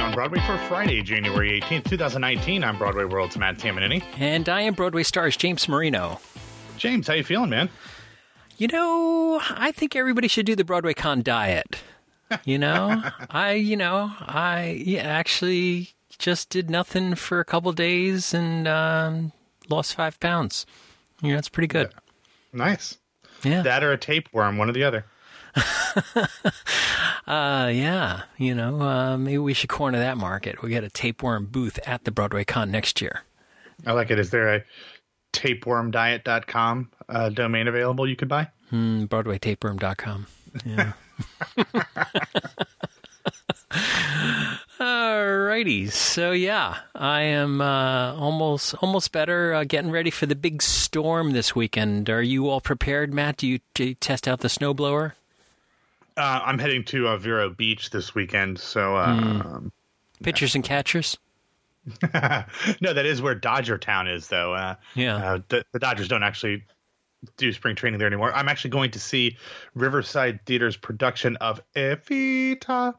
On Broadway for Friday, January 18th, 2019. I'm Broadway World's Matt Tamanini. And I am Broadway stars James Marino. James, how you feeling, man? You know, I think everybody should do the Broadway Con diet. You know, I, you know, I yeah, actually just did nothing for a couple days and um, lost five pounds. You know, that's pretty good. Nice. Yeah. That or a tapeworm, one or the other. Uh, yeah. You know, uh, maybe we should corner that market. We get a tapeworm booth at the Broadway Con next year. I like it. Is there a tapewormdiet.com uh, domain available you could buy? Mm, BroadwayTapeworm.com. Yeah. Alrighty, so yeah, I am uh, almost almost better. Uh, getting ready for the big storm this weekend. Are you all prepared, Matt? Do you, do you test out the snowblower? Uh, I'm heading to uh, Vero Beach this weekend, so uh, um, Pitchers and catchers. no, that is where Dodger Town is, though. Uh, Yeah. uh, the, the Dodgers don't actually do spring training there anymore. I'm actually going to see Riverside Theater's production of Evita,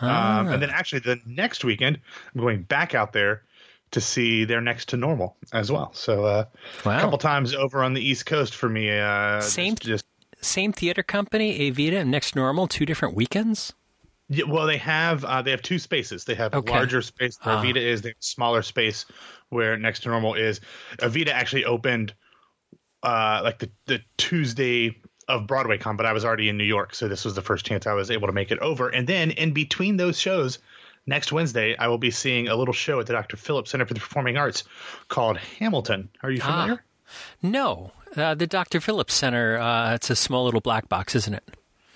um, and then actually the next weekend I'm going back out there to see their next to normal as well. So uh, Wow. a couple times over on the East Coast for me. Uh, Same- just Same theater company, Evita and Next Normal, two different weekends. Yeah, well, they have uh, they have two spaces. They have Okay. larger space where Ah. Evita is. They have smaller space where Next Normal is. Evita actually opened uh, like the the Tuesday of BroadwayCon, but I was already in New York, so this was the first chance I was able to make it over. And then in between those shows, next Wednesday, I will be seeing a little show at the Dr. Phillips Center for the Performing Arts called Hamilton. Are you Ah. No, uh, the Dr. Phillips Center. Uh, it's a small little black box, isn't it?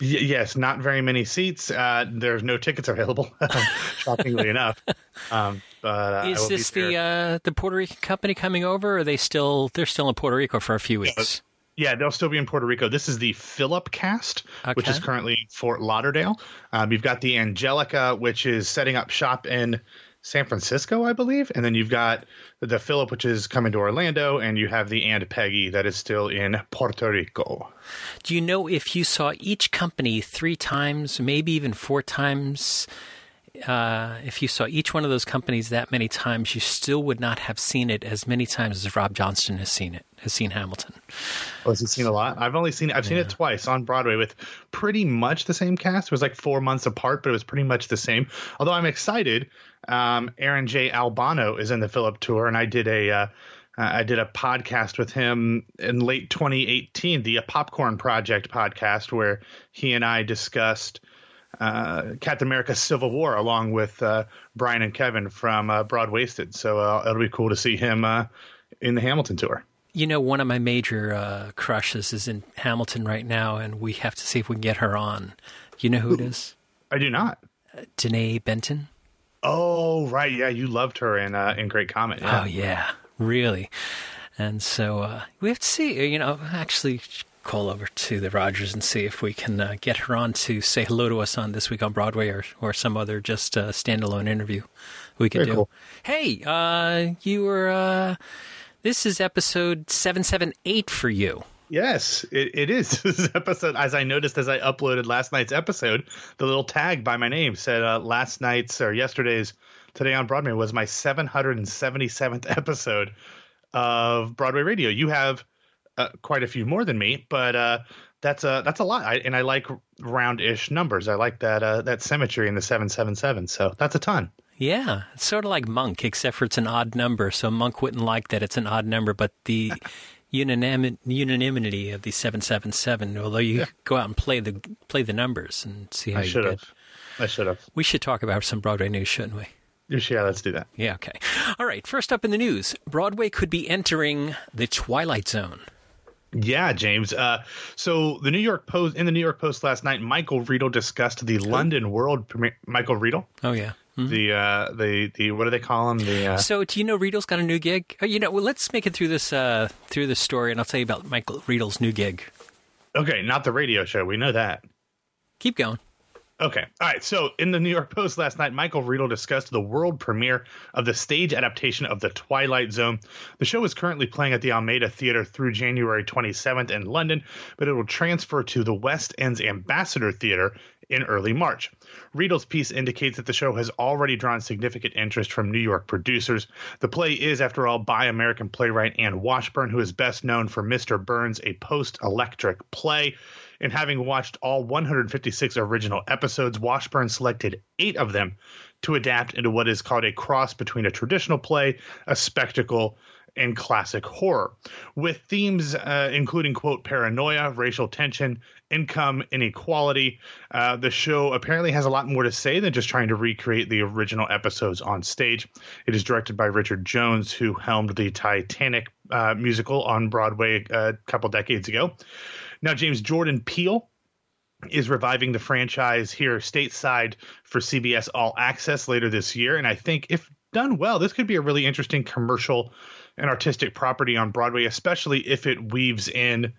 Y- yes, not very many seats. Uh, there's no tickets available, shockingly enough. Um, but uh, Is this the uh, the Puerto Rican company coming over? Or are they still they're still in Puerto Rico for a few weeks? Yeah, they'll still be in Puerto Rico. This is the Philip cast, which is currently Fort Lauderdale. Um, you've got the Angelica, which is setting up shop in San Francisco, I believe. And then you've got the Philip, which is coming to Orlando. And you have the And Peggy that is still in Puerto Rico. Do you know if you saw each company three times, maybe even four times? Uh, if you saw each one of those companies that many times, you still would not have seen it as many times as Rob Johnston has seen it, has seen Hamilton. Oh, has he seen a lot? I've only seen I've seen it twice on Broadway with pretty much the same cast. It was like four months apart, but it was pretty much the same. Although I'm excited, um, Aaron J. Albano is in the Philip tour, and I did a uh, uh, I did a podcast with him in late 2018, the Popcorn Project podcast, where he and I discussed uh, Captain America: Civil War along with uh, Brian and Kevin from uh, Broadwasted. So uh, it'll be cool to see him uh, in the Hamilton tour. You know, one of my major uh, crushes is in Hamilton right now, and we have to see if we can get her on. You know who it is? I do not. Denée Benton. Oh right, yeah, you loved her in uh, in Great Comet. Yeah. Oh yeah, really. And so uh, we have to see. You know, actually call over to the Rodgers and see if we can uh, get her on to say hello to us on this week on Broadway or or some other just uh, standalone interview we could Very do. cool. Hey, uh, you were. Uh, this is episode seven seven eight for you. Yes, it, it is. This episode, as I noticed as I uploaded last night's episode, the little tag by my name said uh, last night's or yesterday's Today on Broadway was my 777th episode of Broadway Radio. You have uh, quite a few more than me, but uh, that's a that's a lot. I, and I like round-ish numbers. I like that uh, that symmetry in the 777. So that's a ton. Yeah, it's sort of like Monk, except for it's an odd number. So Monk wouldn't like that it's an odd number, but the unanimity, unanimity of the seven seven seven. Although you go out and play the play the numbers and see how I you get. I should have. We should talk about some Broadway news, shouldn't we? Yeah, let's do that. Yeah, okay. All right. First up in the news, Broadway could be entering the Twilight Zone. Yeah, James. Uh, so the New York Post in the New York Post last night, Michael Riedel discussed the London World premiere. Michael Riedel, Oh yeah. the uh, the the what do they call him? The uh, So, do you know Riedel's got a new gig? Oh, you know, well, let's make it through this uh, through this story, and I'll tell you about Michael Riedel's new gig. okay, not the radio show. We know that. Keep going. Okay. All right. So in the New York Post last night, Michael Riedel discussed the world premiere of the stage adaptation of The Twilight Zone. The show is currently playing at the Almeida Theater through January 27th in London, but it will transfer to the West End's Ambassador Theater in early March. Riedel's piece indicates that the show has already drawn significant interest from New York producers. The play is, after all, by American playwright Anne Washburn, who is best known for Mr. Burns, a post electric play. And having watched all 156 original episodes, Washburn selected eight of them to adapt into what is called a cross between a traditional play, a spectacle, and classic horror, with themes uh, including, quote, paranoia, racial tension, income inequality. Uh, the show apparently has a lot more to say than just trying to recreate the original episodes on stage. It is directed by Richard Jones, who helmed the Titanic uh, musical on Broadway a couple decades ago. Now, James Jordan Peele is reviving the franchise here stateside for CBS All Access later this year. And I think if done well, this could be a really interesting commercial and artistic property on Broadway, especially if it weaves in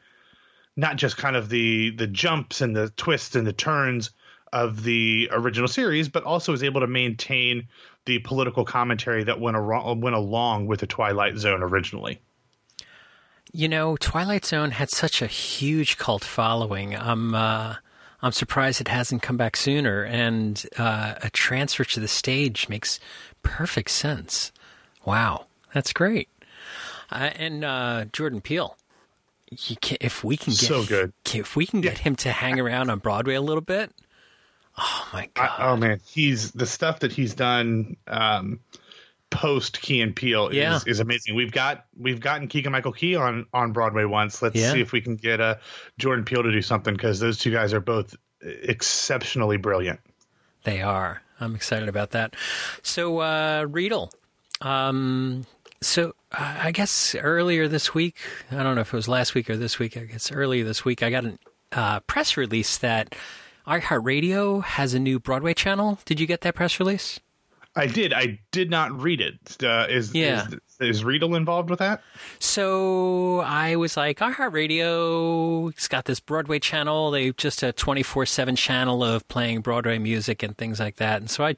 not just kind of the the jumps and the twists and the turns of the original series, but also is able to maintain the political commentary that went, ar- went along with the Twilight Zone originally. You know, Twilight Zone had such a huge cult following. I'm uh, I'm surprised it hasn't come back sooner, and uh, a transfer to the stage makes perfect sense. Wow, that's great. Uh, and uh, Jordan Peele, can, if we can get so good, if we can get him to hang around on Broadway a little bit, oh my god! I, oh man, he's the stuff that he's done. Um, post Key and Peele is, Yeah. is amazing. We've got we've gotten Keegan Michael Key on on Broadway once. Let's Yeah. see if we can get uh, Jordan Peele to do something because those two guys are both exceptionally brilliant. They are. I'm excited about that. So, uh, Riedel. Um, so, uh, I guess earlier this week, I don't know if it was last week or this week, I guess earlier this week, I got a uh, press release that iHeartRadio has a new Broadway channel. Did you get that press release? I did. I did not read it. Uh, is, Yeah. is is Riedel involved with that? So I was like, "Our iHeartRadio, it's got this Broadway channel. They just a 24 7 channel of playing Broadway music and things like that. And so I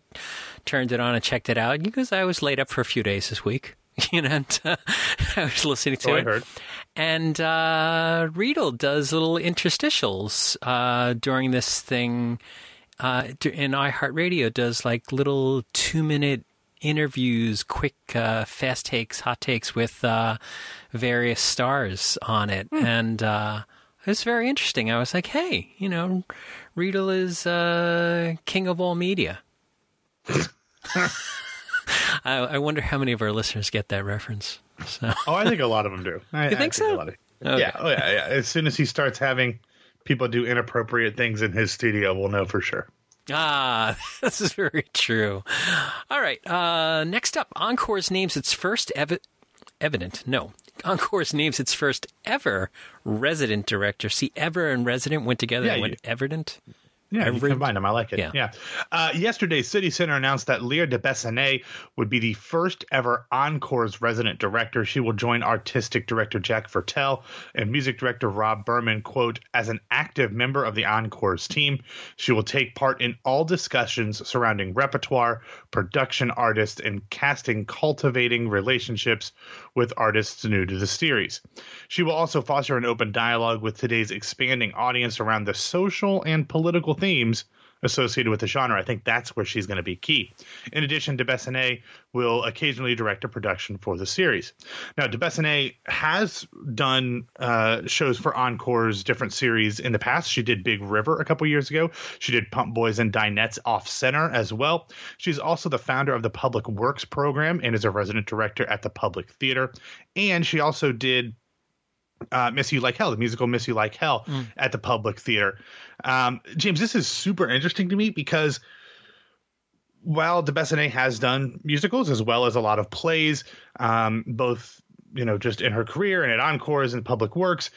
turned it on and checked it out because I was laid up for a few days this week. You know, and, uh, I was listening to I it. heard. And uh, Riedel does little interstitials uh, during this thing. Uh, d- and iHeartRadio does like little two minute interviews, quick, uh, fast takes, hot takes with uh, various stars on it. And uh, it was very interesting. I was like, hey, you know, Riedel is uh, king of all media. I, I wonder how many of our listeners get that reference. So. Oh, I think a lot of them do. I, You think I so? A lot of, Okay. Yeah. Oh yeah. Yeah. As soon as he starts having people do inappropriate things in his studio, we'll know for sure. Ah, this is very true. All right. Uh, next up, Encore's names its first ev- evident. No, Encore's names its first ever resident director. See, ever and resident went together. Yeah, and went you- evident. Yeah, Every- you combine them. I like it. Yeah. Yeah. Uh, yesterday, City Center announced that Lear de Bessonet would be the first ever Encore's resident director. She will join artistic director Jack Viertel and music director Rob Berman, quote, as an active member of the Encore's team. She will take part in all discussions surrounding repertoire, production artists, and casting, cultivating relationships with artists new to the series. She will also foster an open dialogue with today's expanding audience around the social and political themes associated with the genre. I think that's where she's going to be key. In addition, de Bessonet will occasionally direct a production for the series. Now, de Bessonet has done uh, shows for Encore's different series in the past. She did Big River a couple years ago. She did Pump Boys and Dinettes Off Center as well. She's also the founder of the Public Works program and is a resident director at the Public Theater. And she also did uh, Miss You Like Hell, the musical Miss You Like Hell at the Public Theater. Um, James, this is super interesting to me because while de has done musicals as well as a lot of plays, um, both you know just in her career and at encores and public works,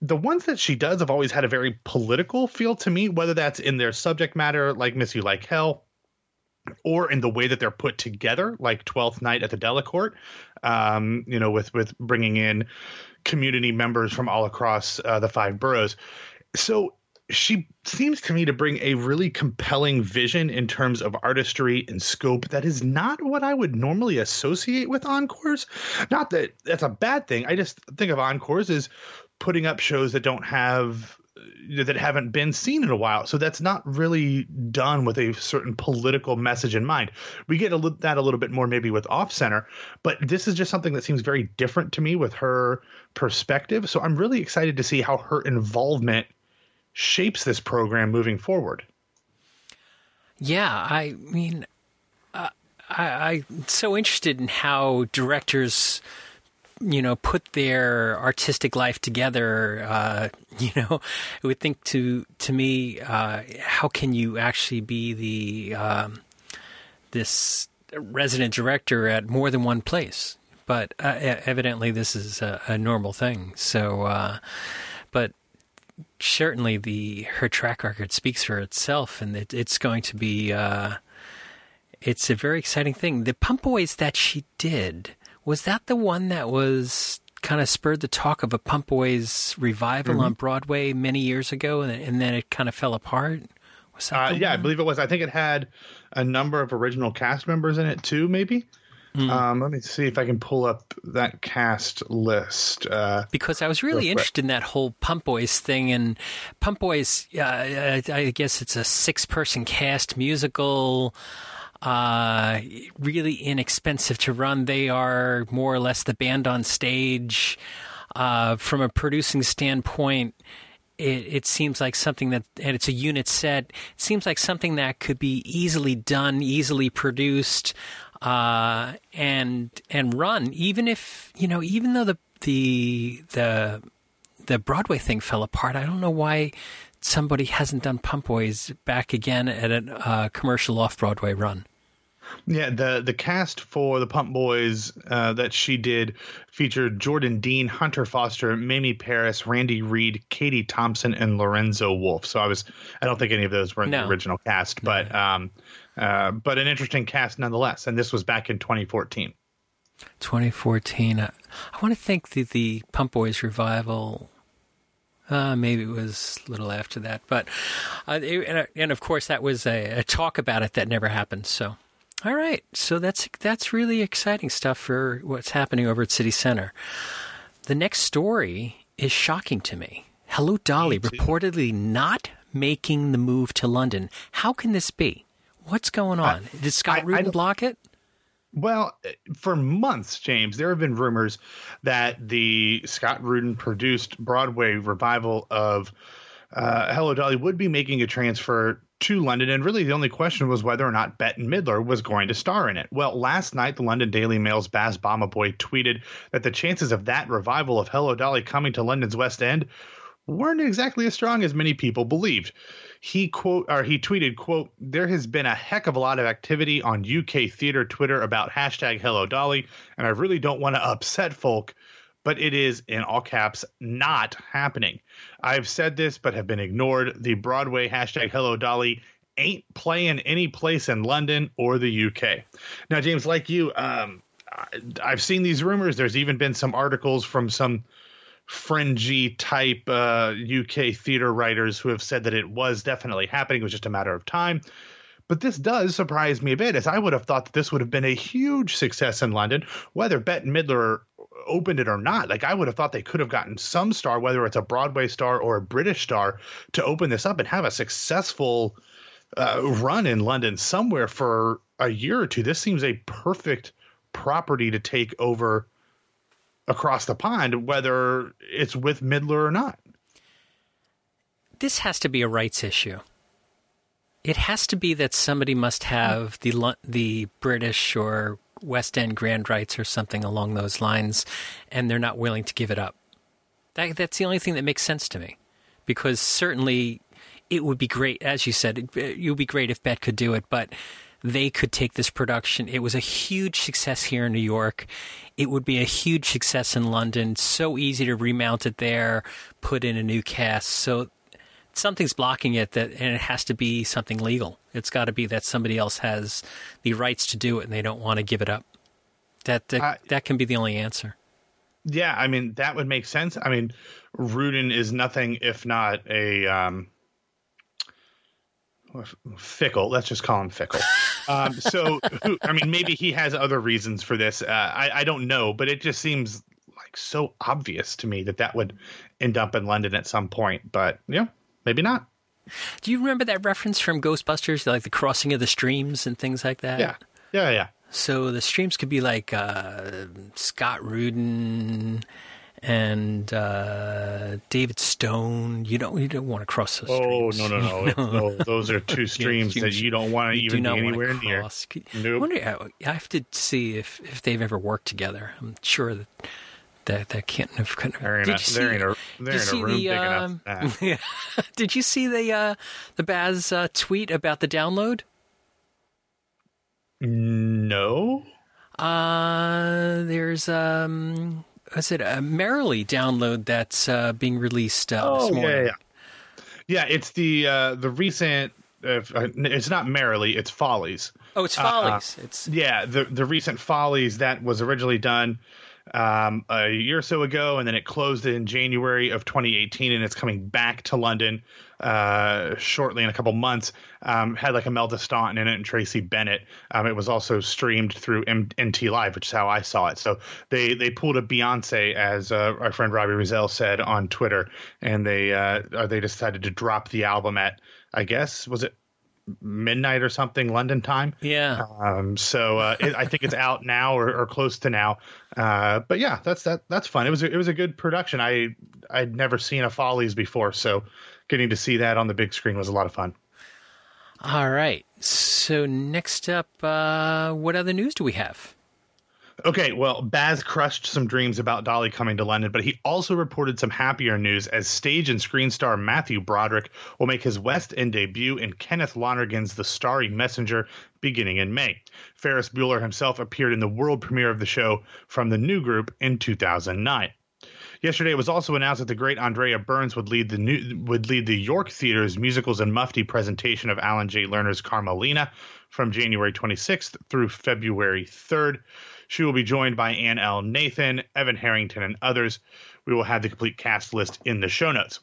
the ones that she does have always had a very political feel to me. Whether that's in their subject matter, like Miss You Like Hell, or in the way that they're put together, like Twelfth Night at the Delacorte, um, you know, with with bringing in community members from all across uh, the five boroughs. So she seems to me to bring a really compelling vision in terms of artistry and scope that is not what I would normally associate with encores. Not that that's a bad thing. I just think of encores as putting up shows that don't have that haven't been seen in a while. So that's not really done with a certain political message in mind. We get a li- that a little bit more maybe with Off Center, but this is just something that seems very different to me with her perspective. So I'm really excited to see how her involvement shapes this program moving forward. Yeah, I mean, uh, I, I'm so interested in how directors you know put their artistic life together uh, you know i would think to to me uh, how can you actually be the um, this resident director at more than one place? But uh, evidently this is a, a normal thing. So uh, but certainly the her track record speaks for itself and it, it's going to be uh, it's a very exciting thing. The pump boys that she did was that the one that was kind of spurred the talk of a Pump Boys revival mm-hmm. on Broadway many years ago, and, and, then it kind of fell apart? Was that uh, yeah, one? I believe it was. I think it had a number of original cast members in it too, maybe. Mm. Um, let me see if I can pull up that cast list. Uh, because I was really interested in that whole Pump Boys thing, and Pump Boys, uh, I guess it's a six-person cast musical uh, really inexpensive to run. They are more or less the band on stage. Uh, from a producing standpoint, it, it, seems like something that, and it's a unit set. It seems like something that could be easily done, easily produced, uh, and and run. Even if you know, even though the the the the Broadway thing fell apart, I don't know why somebody hasn't done Pump Boys back again at a uh, commercial off Broadway run. Yeah, the the cast for the Pump Boys uh, that she did featured Jordan Dean, Hunter Foster, Mamie Parris, Randy Redd, Katie Thompson, and Lorenzo Wolff. So I was I don't think any of those were in no. the original cast, but um, uh, but an interesting cast nonetheless. And this was back in 2014. 2014. I, I want to think the the Pump Boys revival uh, maybe it was a little after that, but uh, it, and, and, of course that was a, a, talk about it that never happened. So all right, so that's that's really exciting stuff for what's happening over at City Center. The next story is shocking to me. Hello Dolly reportedly not making the move to London. How can this be? What's going on? Uh, Did Scott I, Rudin I block it? Well, for months, James, there have been rumors that the Scott Rudin produced Broadway revival of uh, Hello Dolly would be making a transfer to London, and really the only question was whether or not Bette Midler was going to star in it. Well, last night, the London Daily Mail's Baz Bamigboye tweeted that the chances of that revival of Hello Dolly coming to London's West End weren't exactly as strong as many people believed. He quote or he tweeted, quote, there has been a heck of a lot of activity on UK theater Twitter about hashtag Hello Dolly, and I really don't want to upset folk, but it is in all caps not happening. I've said this but have been ignored. The Broadway hashtag Hello Dolly ain't playing any place in London or the UK. Now, James, like you, um, I've seen these rumors. There's even been some articles from some fringy type uh, UK theater writers who have said that it was definitely happening. It was just a matter of time. But this does surprise me a bit, as I would have thought that this would have been a huge success in London, whether Bette Midler opened it or not. Like I would have thought they could have gotten some star, whether it's a Broadway star or a British star, to open this up and have a successful uh, run in London somewhere for a year or two. This seems a perfect property to take over across the pond, whether it's with Midler or not. This has to be a rights issue. It has to be that somebody must have the the British or West End grand rights or something along those lines, and they're not willing to give it up. That, that's the only thing that makes sense to me, because certainly it would be great, as you said, it, it would be great if Bette could do it, but they could take this production. It was a huge success here in New York. It would be a huge success in London. So easy to remount it there, put in a new cast. So something's blocking it that and it has to be something legal. It's got to be that somebody else has the rights to do it and they don't want to give it up. That that, uh, that can be the only answer. Yeah, I mean that would make sense. I mean, Rudin is nothing if not a um, fickle. Let's just call him fickle. Um, so, I mean, maybe he has other reasons for this. Uh, I, I don't know, but it just seems like like so obvious to me that that would end up in London at some point. But yeah, maybe not. Do you remember that reference from Ghostbusters, like the crossing of the streams and things like that? Yeah, yeah, yeah. So the streams could be like uh, Scott Rudin and uh, David Stone. You don't you don't want to cross those. Oh streams. no no no! no those are two streams that you don't want to even be anywhere near. cross. I wonder. I have to see if if they've ever worked together. I'm sure that that that can't have. Couldn't have. They're in Did a, you they're see- in a, they're in a room the, big um, enough. yeah. Did you see the uh, the Baz uh, tweet about the download? No. Uh, there's um, is it a Merrily download that's uh, being released uh, this Oh morning? yeah, yeah, yeah. It's the uh, the recent. Uh, it's not merrily. It's follies. Oh, it's Follies. it's Yeah, the the recent follies that was originally done um, a year or so ago, and then it closed in January of 2018, and it's coming back to London uh, shortly in a couple months. Um, had like Imelda Staunton in it and Tracie Bennett. Um, it was also streamed through M- NT Live, which is how I saw it. So they they pulled a Beyonce, as uh, our friend Robbie Rozelle said on Twitter, and they uh, they decided to drop the album at I guess was it midnight or something London time. yeah. Um, so uh, it, I think it's out now or, or close to now. Uh, but yeah, that's that. That's fun. It was a, it was a good production. I I'd never seen a Follies before, so getting to see that on the big screen was a lot of fun. All right. So next up, uh, what other news do we have? Okay, well, Baz crushed some dreams about Dolly coming to London, but he also reported some happier news as stage and screen star Matthew Broderick will make his West End debut in Kenneth Lonergan's The Starry Messenger beginning in May. Ferris Bueller himself appeared in the world premiere of the show from the new group in 2009. Yesterday, it was also announced that the great Andrea Burns would lead the new, would lead the York Theatre's musicals and mufti presentation of Alan J. Lerner's Carmelina from January 26th through February 3rd. She will be joined by Anne L. Nathan, Evan Harrington, and others. We will have the complete cast list in the show notes.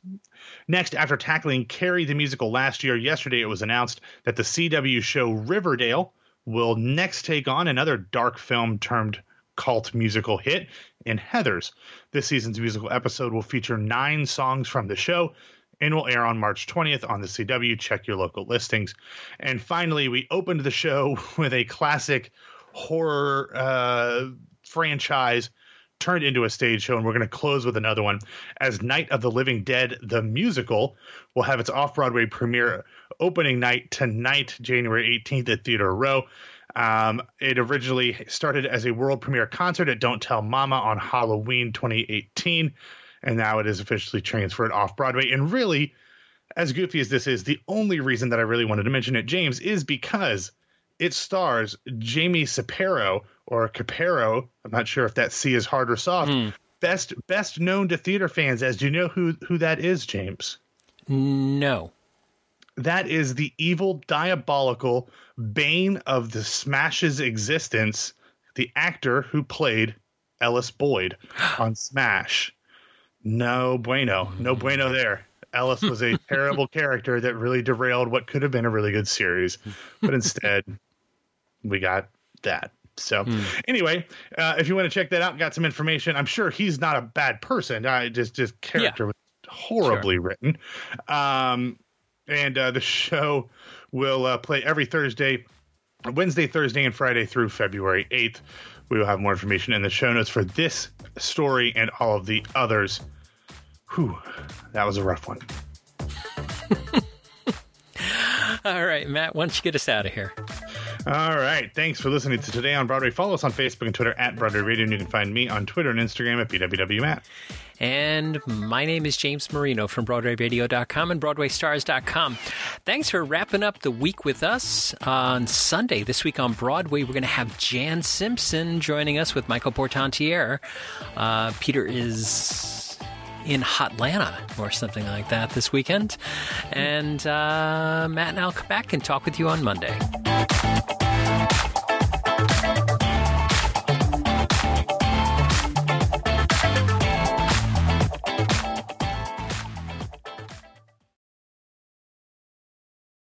Next, after tackling Carrie the musical last year, yesterday it was announced that the CW show Riverdale will next take on another dark film termed cult musical hit in Heathers. This season's musical episode will feature nine songs from the show and will air on March 20th on the CW. Check your local listings. And finally, we opened the show with a classic horror uh, franchise turned into a stage show, and we're going to close with another one. As Night of the Living Dead, the musical, will have its off Broadway premiere opening night tonight, January 18th at Theater Row. Um, it originally started as a world premiere concert at Don't Tell Mama on Halloween 2018, and now it is officially transferred off Broadway. And really, as goofy as this is, the only reason that I really wanted to mention it, James, is because it stars Jaime Cepero or Capero. I'm not sure if that C is hard or soft. Hmm. Best best known to theater fans as do you know who who that is, James? No. That is the evil, diabolical bane of the Smash's existence, the actor who played Ellis Boyd on Smash. No bueno. No bueno there. Ellis was a terrible character that really derailed what could have been a really good series. But instead, we got that. So, anyway, uh, if you want to check that out, got some information. I'm sure he's not a bad person. I just just character was horribly written. Um, and uh, the show will uh, play every Thursday, Wednesday, Thursday, and Friday through February 8th. We will have more information in the show notes for this story and all of the others. Whew, that was a rough one. All right, Matt, why don't you get us out of here? All right. Thanks for listening to Today on Broadway. Follow us on Facebook and Twitter at Broadway Radio, and you can find me on Twitter and Instagram at BWWMatt. And my name is James Marino from BroadwayRadio.com and BroadwayStars.com. Thanks for wrapping up the week with us. On Sunday, this week on Broadway, we're going to have Jan Simpson joining us with Michael Portantiere. Uh, Peter is in Hotlanta or something like that this weekend. And uh, Matt and I'll come back and talk with you on Monday.